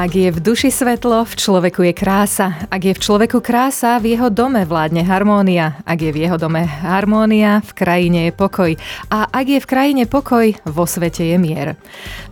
Ak je v duši svetlo, v človeku je krása. Ak je v človeku krása, v jeho dome vládne harmónia. Ak je v jeho dome harmónia, v krajine je pokoj. A ak je v krajine pokoj, vo svete je mier.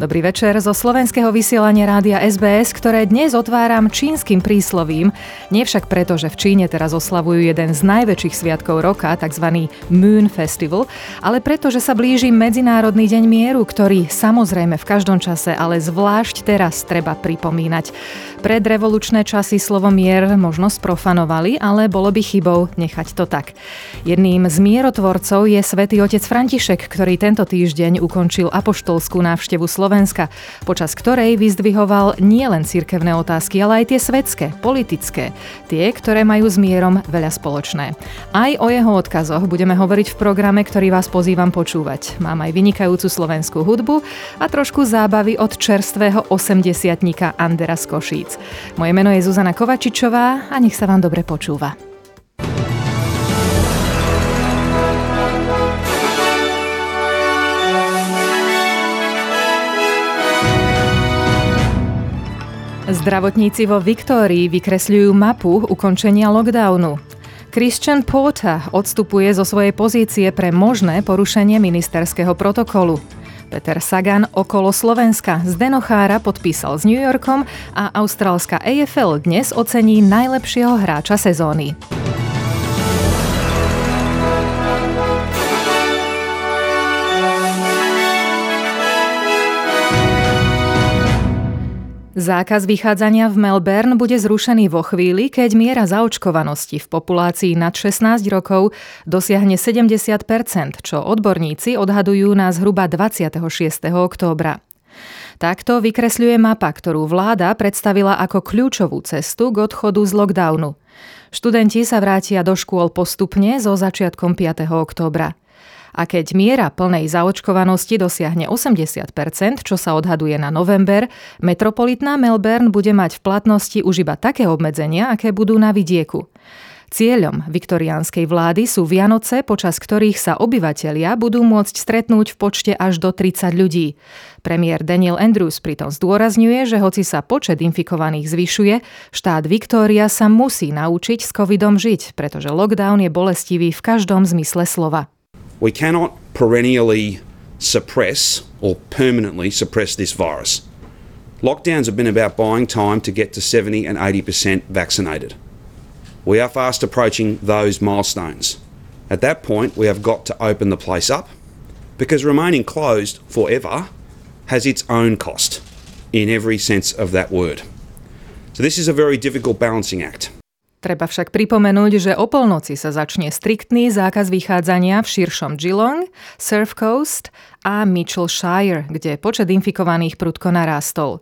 Dobrý večer zo slovenského vysielania rádia SBS, ktoré dnes otváram čínskym príslovím. Nie však preto, že v Číne teraz oslavujú jeden z najväčších sviatkov roka, tzv. Moon Festival, ale preto, že sa blíži Medzinárodný deň mieru, ktorý samozrejme v každom čase, ale zvlášť teraz treba pripomínať pripomínať. Pred revolučné časy slovo mier možno sprofanovali, ale bolo by chybou nechať to tak. Jedným z mierotvorcov je svätý otec František, ktorý tento týždeň ukončil apoštolskú návštevu Slovenska, počas ktorej vyzdvihoval nielen cirkevné otázky, ale aj tie svetské, politické, tie, ktoré majú s mierom veľa spoločné. Aj o jeho odkazoch budeme hovoriť v programe, ktorý vás pozývam počúvať. Mám aj vynikajúcu slovenskú hudbu a trošku zábavy od čerstvého 80 Andera z Košíc. Moje meno je Zuzana Kovačičová a nech sa vám dobre počúva. Zdravotníci vo Viktórii vykresľujú mapu ukončenia lockdownu. Christian Porter odstupuje zo svojej pozície pre možné porušenie ministerského protokolu. Peter Sagan okolo Slovenska z Denochára podpísal s New Yorkom a austrálska AFL dnes ocení najlepšieho hráča sezóny. Zákaz vychádzania v Melbourne bude zrušený vo chvíli, keď miera zaočkovanosti v populácii nad 16 rokov dosiahne 70 čo odborníci odhadujú na zhruba 26. októbra. Takto vykresľuje mapa, ktorú vláda predstavila ako kľúčovú cestu k odchodu z lockdownu. Študenti sa vrátia do škôl postupne so začiatkom 5. októbra. A keď miera plnej zaočkovanosti dosiahne 80%, čo sa odhaduje na november, metropolitná Melbourne bude mať v platnosti už iba také obmedzenia, aké budú na vidieku. Cieľom viktoriánskej vlády sú Vianoce, počas ktorých sa obyvatelia budú môcť stretnúť v počte až do 30 ľudí. Premiér Daniel Andrews pritom zdôrazňuje, že hoci sa počet infikovaných zvyšuje, štát Viktória sa musí naučiť s covidom žiť, pretože lockdown je bolestivý v každom zmysle slova. We cannot perennially suppress or permanently suppress this virus. Lockdowns have been about buying time to get to 70 and 80% vaccinated. We are fast approaching those milestones. At that point, we have got to open the place up because remaining closed forever has its own cost in every sense of that word. So, this is a very difficult balancing act. Treba však pripomenúť, že o polnoci sa začne striktný zákaz vychádzania v širšom Geelong, Surf Coast a Mitchellshire, kde počet infikovaných prudko narástol.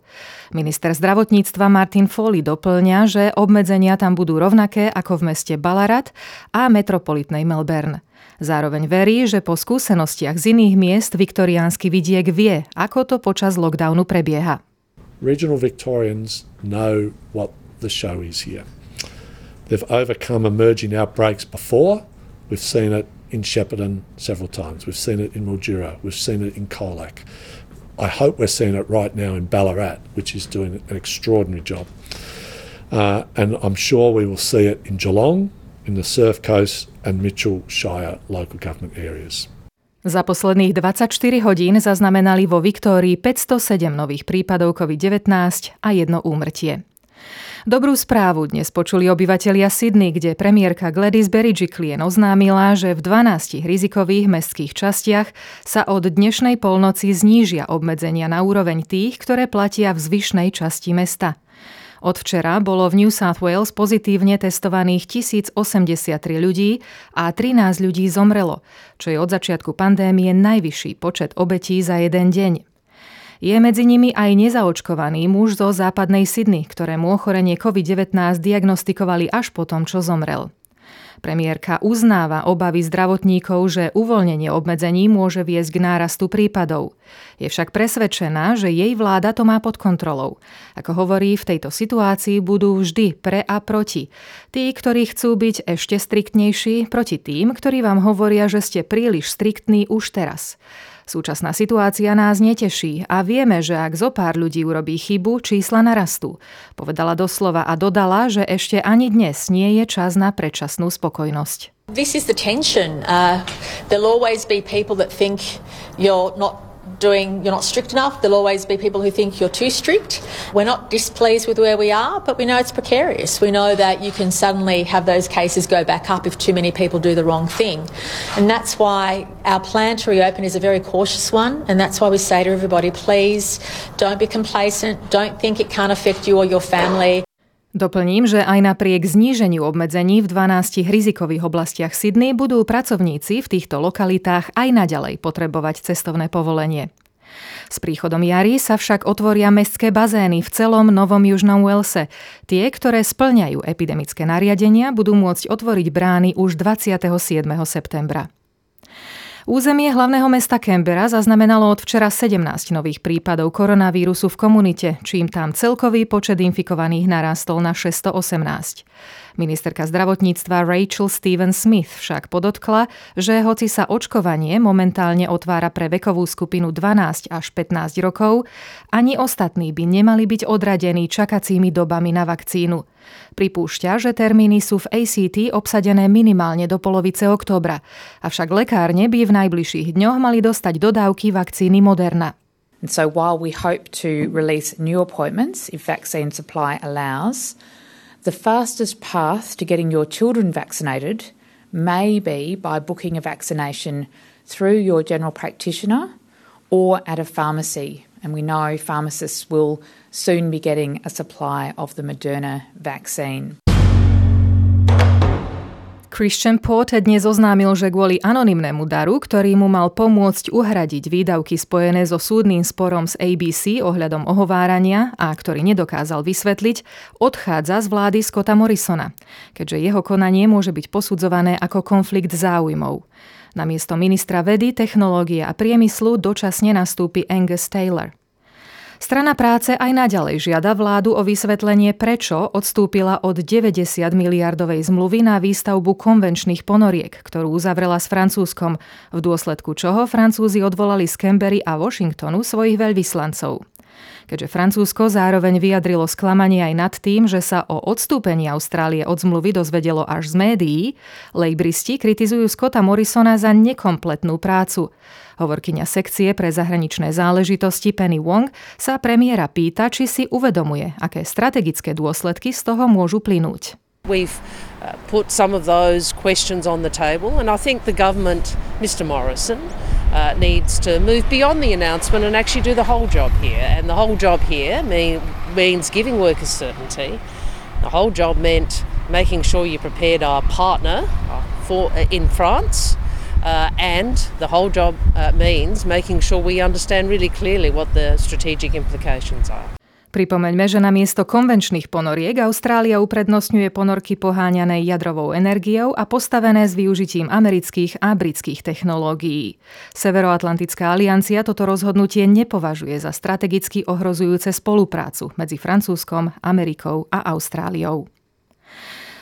Minister zdravotníctva Martin Foley doplňa, že obmedzenia tam budú rovnaké ako v meste Ballarat a metropolitnej Melbourne. Zároveň verí, že po skúsenostiach z iných miest viktoriánsky vidiek vie, ako to počas lockdownu prebieha. Regional Victorians know what the show is here. They've overcome emerging outbreaks before. We've seen it in Shepparton several times. We've seen it in Mildura. We've seen it in Colac. I hope we're seeing it right now in Ballarat, which is doing an extraordinary job. Uh, and I'm sure we will see it in Geelong, in the Surf Coast and Mitchell Shire local government areas. Za posledných 24 hodín zaznamenali vo Viktórii 507 nových prípadov COVID-19 a jedno úmrtie. Dobrú správu dnes počuli obyvatelia Sydney, kde premiérka Gladys Berejiklian oznámila, že v 12 rizikových mestských častiach sa od dnešnej polnoci znížia obmedzenia na úroveň tých, ktoré platia v zvyšnej časti mesta. Od včera bolo v New South Wales pozitívne testovaných 1083 ľudí a 13 ľudí zomrelo, čo je od začiatku pandémie najvyšší počet obetí za jeden deň. Je medzi nimi aj nezaočkovaný muž zo západnej Sydney, ktorému ochorenie COVID-19 diagnostikovali až po tom, čo zomrel. Premiérka uznáva obavy zdravotníkov, že uvoľnenie obmedzení môže viesť k nárastu prípadov. Je však presvedčená, že jej vláda to má pod kontrolou. Ako hovorí, v tejto situácii budú vždy pre a proti. Tí, ktorí chcú byť ešte striktnejší, proti tým, ktorí vám hovoria, že ste príliš striktní už teraz. Súčasná situácia nás neteší a vieme, že ak zo pár ľudí urobí chybu, čísla narastú. Povedala doslova a dodala, že ešte ani dnes nie je čas na predčasnú spokojnosť. This is the tension. Uh, there'll always be people that think you're not doing, you're not strict enough. There'll always be people who think you're too strict. We're not displeased with where we are, but we know it's precarious. We know that you can suddenly have those cases go back up if too many people do the wrong thing. And that's why our plan to reopen is a very cautious one. And that's why we say to everybody, please don't be complacent. Don't think it can't affect you or your family. Doplním, že aj napriek zníženiu obmedzení v 12 rizikových oblastiach Sydney budú pracovníci v týchto lokalitách aj naďalej potrebovať cestovné povolenie. S príchodom jary sa však otvoria mestské bazény v celom Novom Južnom Walese. Tie, ktoré splňajú epidemické nariadenia, budú môcť otvoriť brány už 27. septembra. Územie hlavného mesta Canberra zaznamenalo od včera 17 nových prípadov koronavírusu v komunite, čím tam celkový počet infikovaných narastol na 618. Ministerka zdravotníctva Rachel Steven Smith však podotkla, že hoci sa očkovanie momentálne otvára pre vekovú skupinu 12 až 15 rokov, ani ostatní by nemali byť odradení čakacími dobami na vakcínu. Pripúšťa, že termíny sú v ACT obsadené minimálne do polovice októbra, avšak lekárne by v najbližších dňoch mali dostať dodávky vakcíny Moderna. And so while we hope to release new appointments if vaccine supply allows, the fastest path to getting your children vaccinated may be by booking a vaccination through your general practitioner or at a pharmacy. And we know pharmacists will soon be getting a supply of the Moderna vaccine. Christian Porte dnes oznámil, že kvôli anonymnému daru, ktorý mu mal pomôcť uhradiť výdavky spojené so súdnym sporom s ABC ohľadom ohovárania a ktorý nedokázal vysvetliť, odchádza z vlády Scotta Morrisona, keďže jeho konanie môže byť posudzované ako konflikt záujmov. Na miesto ministra vedy, technológie a priemyslu dočasne nastúpi Angus Taylor. Strana práce aj naďalej žiada vládu o vysvetlenie, prečo odstúpila od 90 miliardovej zmluvy na výstavbu konvenčných ponoriek, ktorú uzavrela s Francúzskom, v dôsledku čoho Francúzi odvolali z Canberry a Washingtonu svojich veľvyslancov keďže Francúzsko zároveň vyjadrilo sklamanie aj nad tým, že sa o odstúpení Austrálie od zmluvy dozvedelo až z médií, lejbristi kritizujú Scotta Morrisona za nekompletnú prácu. Hovorkyňa sekcie pre zahraničné záležitosti Penny Wong sa premiéra pýta, či si uvedomuje, aké strategické dôsledky z toho môžu plynúť. We've uh, put some of those questions on the table, and I think the government, Mr. Morrison, uh, needs to move beyond the announcement and actually do the whole job here. And the whole job here mean, means giving workers certainty. The whole job meant making sure you prepared our partner for uh, in France Uh, and the whole job uh, means making sure we understand really clearly what the strategic implications are. Pripomeňme, že na miesto konvenčných ponoriek Austrália uprednostňuje ponorky poháňané jadrovou energiou a postavené s využitím amerických a britských technológií. Severoatlantická aliancia toto rozhodnutie nepovažuje za strategicky ohrozujúce spoluprácu medzi Francúzskom, Amerikou a Austráliou.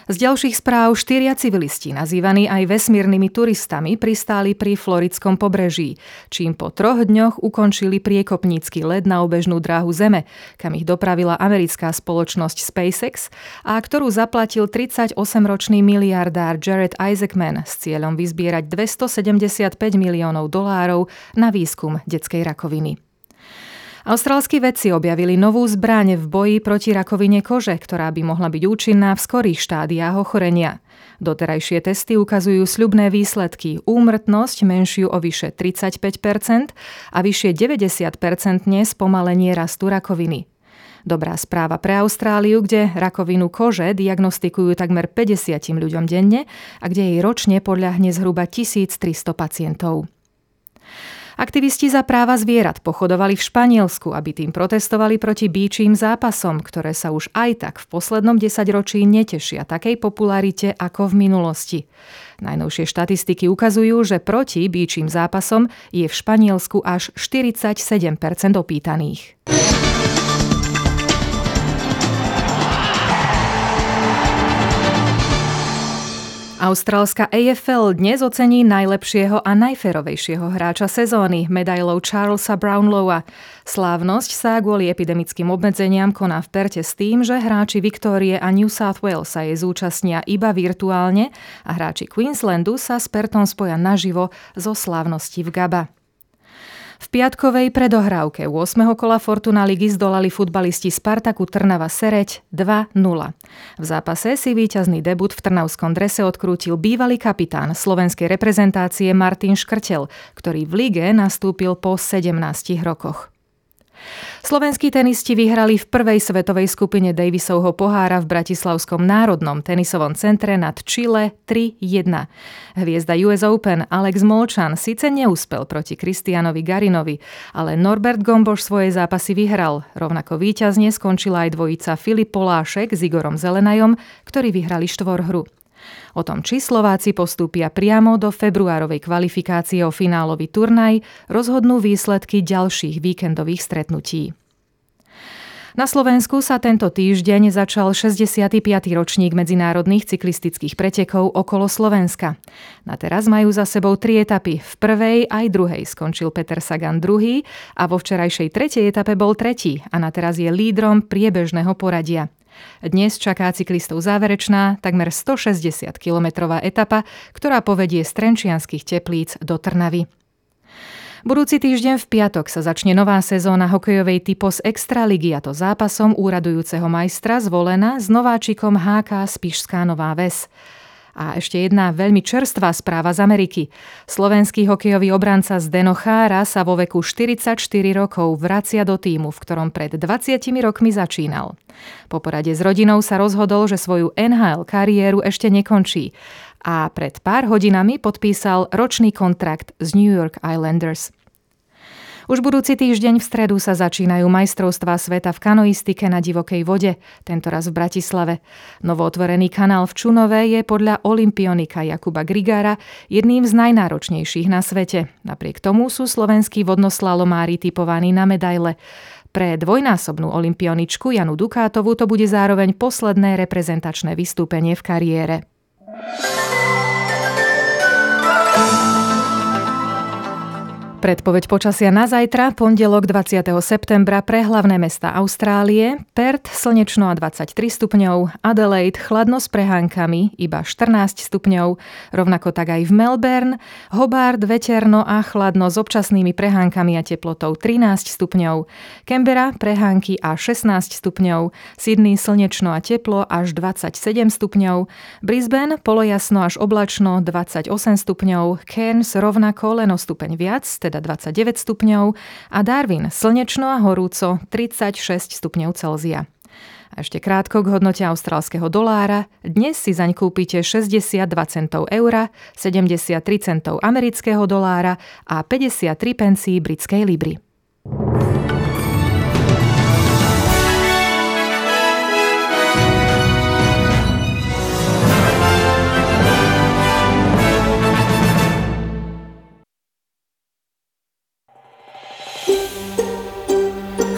Z ďalších správ štyria civilisti, nazývaní aj vesmírnymi turistami, pristáli pri florickom pobreží, čím po troch dňoch ukončili priekopnícky led na obežnú dráhu Zeme, kam ich dopravila americká spoločnosť SpaceX a ktorú zaplatil 38-ročný miliardár Jared Isaacman s cieľom vyzbierať 275 miliónov dolárov na výskum detskej rakoviny. Austrálski vedci objavili novú zbraň v boji proti rakovine kože, ktorá by mohla byť účinná v skorých štádiách ochorenia. Doterajšie testy ukazujú sľubné výsledky, úmrtnosť menšiu o vyše 35% a vyššie 90% spomalenie rastu rakoviny. Dobrá správa pre Austráliu, kde rakovinu kože diagnostikujú takmer 50 ľuďom denne a kde jej ročne podľahne zhruba 1300 pacientov. Aktivisti za práva zvierat pochodovali v Španielsku, aby tým protestovali proti bíčím zápasom, ktoré sa už aj tak v poslednom desaťročí netešia takej popularite ako v minulosti. Najnovšie štatistiky ukazujú, že proti bíčím zápasom je v Španielsku až 47% opýtaných. Austrálska AFL dnes ocení najlepšieho a najférovejšieho hráča sezóny, medailou Charlesa Brownlowa. Slávnosť sa kvôli epidemickým obmedzeniam koná v Perte s tým, že hráči Viktórie a New South Wales sa jej zúčastnia iba virtuálne a hráči Queenslandu sa s Pertom spoja naživo zo slávnosti v Gaba. V piatkovej predohrávke 8. kola Fortuna ligy zdolali futbalisti Spartaku Trnava Sereď 2-0. V zápase si víťazný debut v trnavskom drese odkrútil bývalý kapitán slovenskej reprezentácie Martin Škrtel, ktorý v lige nastúpil po 17 rokoch. Slovenskí tenisti vyhrali v prvej svetovej skupine Davisovho pohára v Bratislavskom národnom tenisovom centre nad Chile 3-1. Hviezda US Open Alex Molčan síce neúspel proti Kristianovi Garinovi, ale Norbert Gomboš svoje zápasy vyhral. Rovnako víťazne skončila aj dvojica Filip Polášek s Igorom Zelenajom, ktorí vyhrali štvorhru. O tom, či Slováci postúpia priamo do februárovej kvalifikácie o finálový turnaj, rozhodnú výsledky ďalších víkendových stretnutí. Na Slovensku sa tento týždeň začal 65. ročník medzinárodných cyklistických pretekov okolo Slovenska. Na teraz majú za sebou tri etapy. V prvej aj druhej skončil Peter Sagan druhý a vo včerajšej tretej etape bol tretí a na teraz je lídrom priebežného poradia. Dnes čaká cyklistov záverečná, takmer 160-kilometrová etapa, ktorá povedie z Trenčianských teplíc do Trnavy. Budúci týždeň v piatok sa začne nová sezóna hokejovej typos Extraligy a to zápasom úradujúceho majstra zvolená s nováčikom HK Spišská Nová Ves. A ešte jedna veľmi čerstvá správa z Ameriky. Slovenský hokejový obranca Zdeno Chára sa vo veku 44 rokov vracia do týmu, v ktorom pred 20 rokmi začínal. Po porade s rodinou sa rozhodol, že svoju NHL kariéru ešte nekončí a pred pár hodinami podpísal ročný kontrakt z New York Islanders. Už budúci týždeň v stredu sa začínajú majstrovstvá sveta v kanoistike na divokej vode, tentoraz v Bratislave. Novootvorený kanál v Čunove je podľa olimpionika Jakuba Grigára jedným z najnáročnejších na svete. Napriek tomu sú slovenskí vodnoslalomári typovaní na medaile. Pre dvojnásobnú olimpioničku Janu Dukátovu to bude zároveň posledné reprezentačné vystúpenie v kariére. Predpoveď počasia na zajtra, pondelok 20. septembra pre hlavné mesta Austrálie, Perth slnečno a 23 stupňov, Adelaide chladno s prehánkami iba 14 stupňov, rovnako tak aj v Melbourne, Hobart veterno a chladno s občasnými prehánkami a teplotou 13 stupňov, Canberra prehánky a 16 stupňov, Sydney slnečno a teplo až 27 stupňov, Brisbane polojasno až oblačno 28 stupňov, Cairns rovnako len o stupeň viac, teda teda 29 stupňov a Darwin slnečno a horúco 36 stupňov Celzia. A ešte krátko k hodnote austrálskeho dolára. Dnes si zaň kúpite 62 centov eura, 73 centov amerického dolára a 53 pencí britskej libry.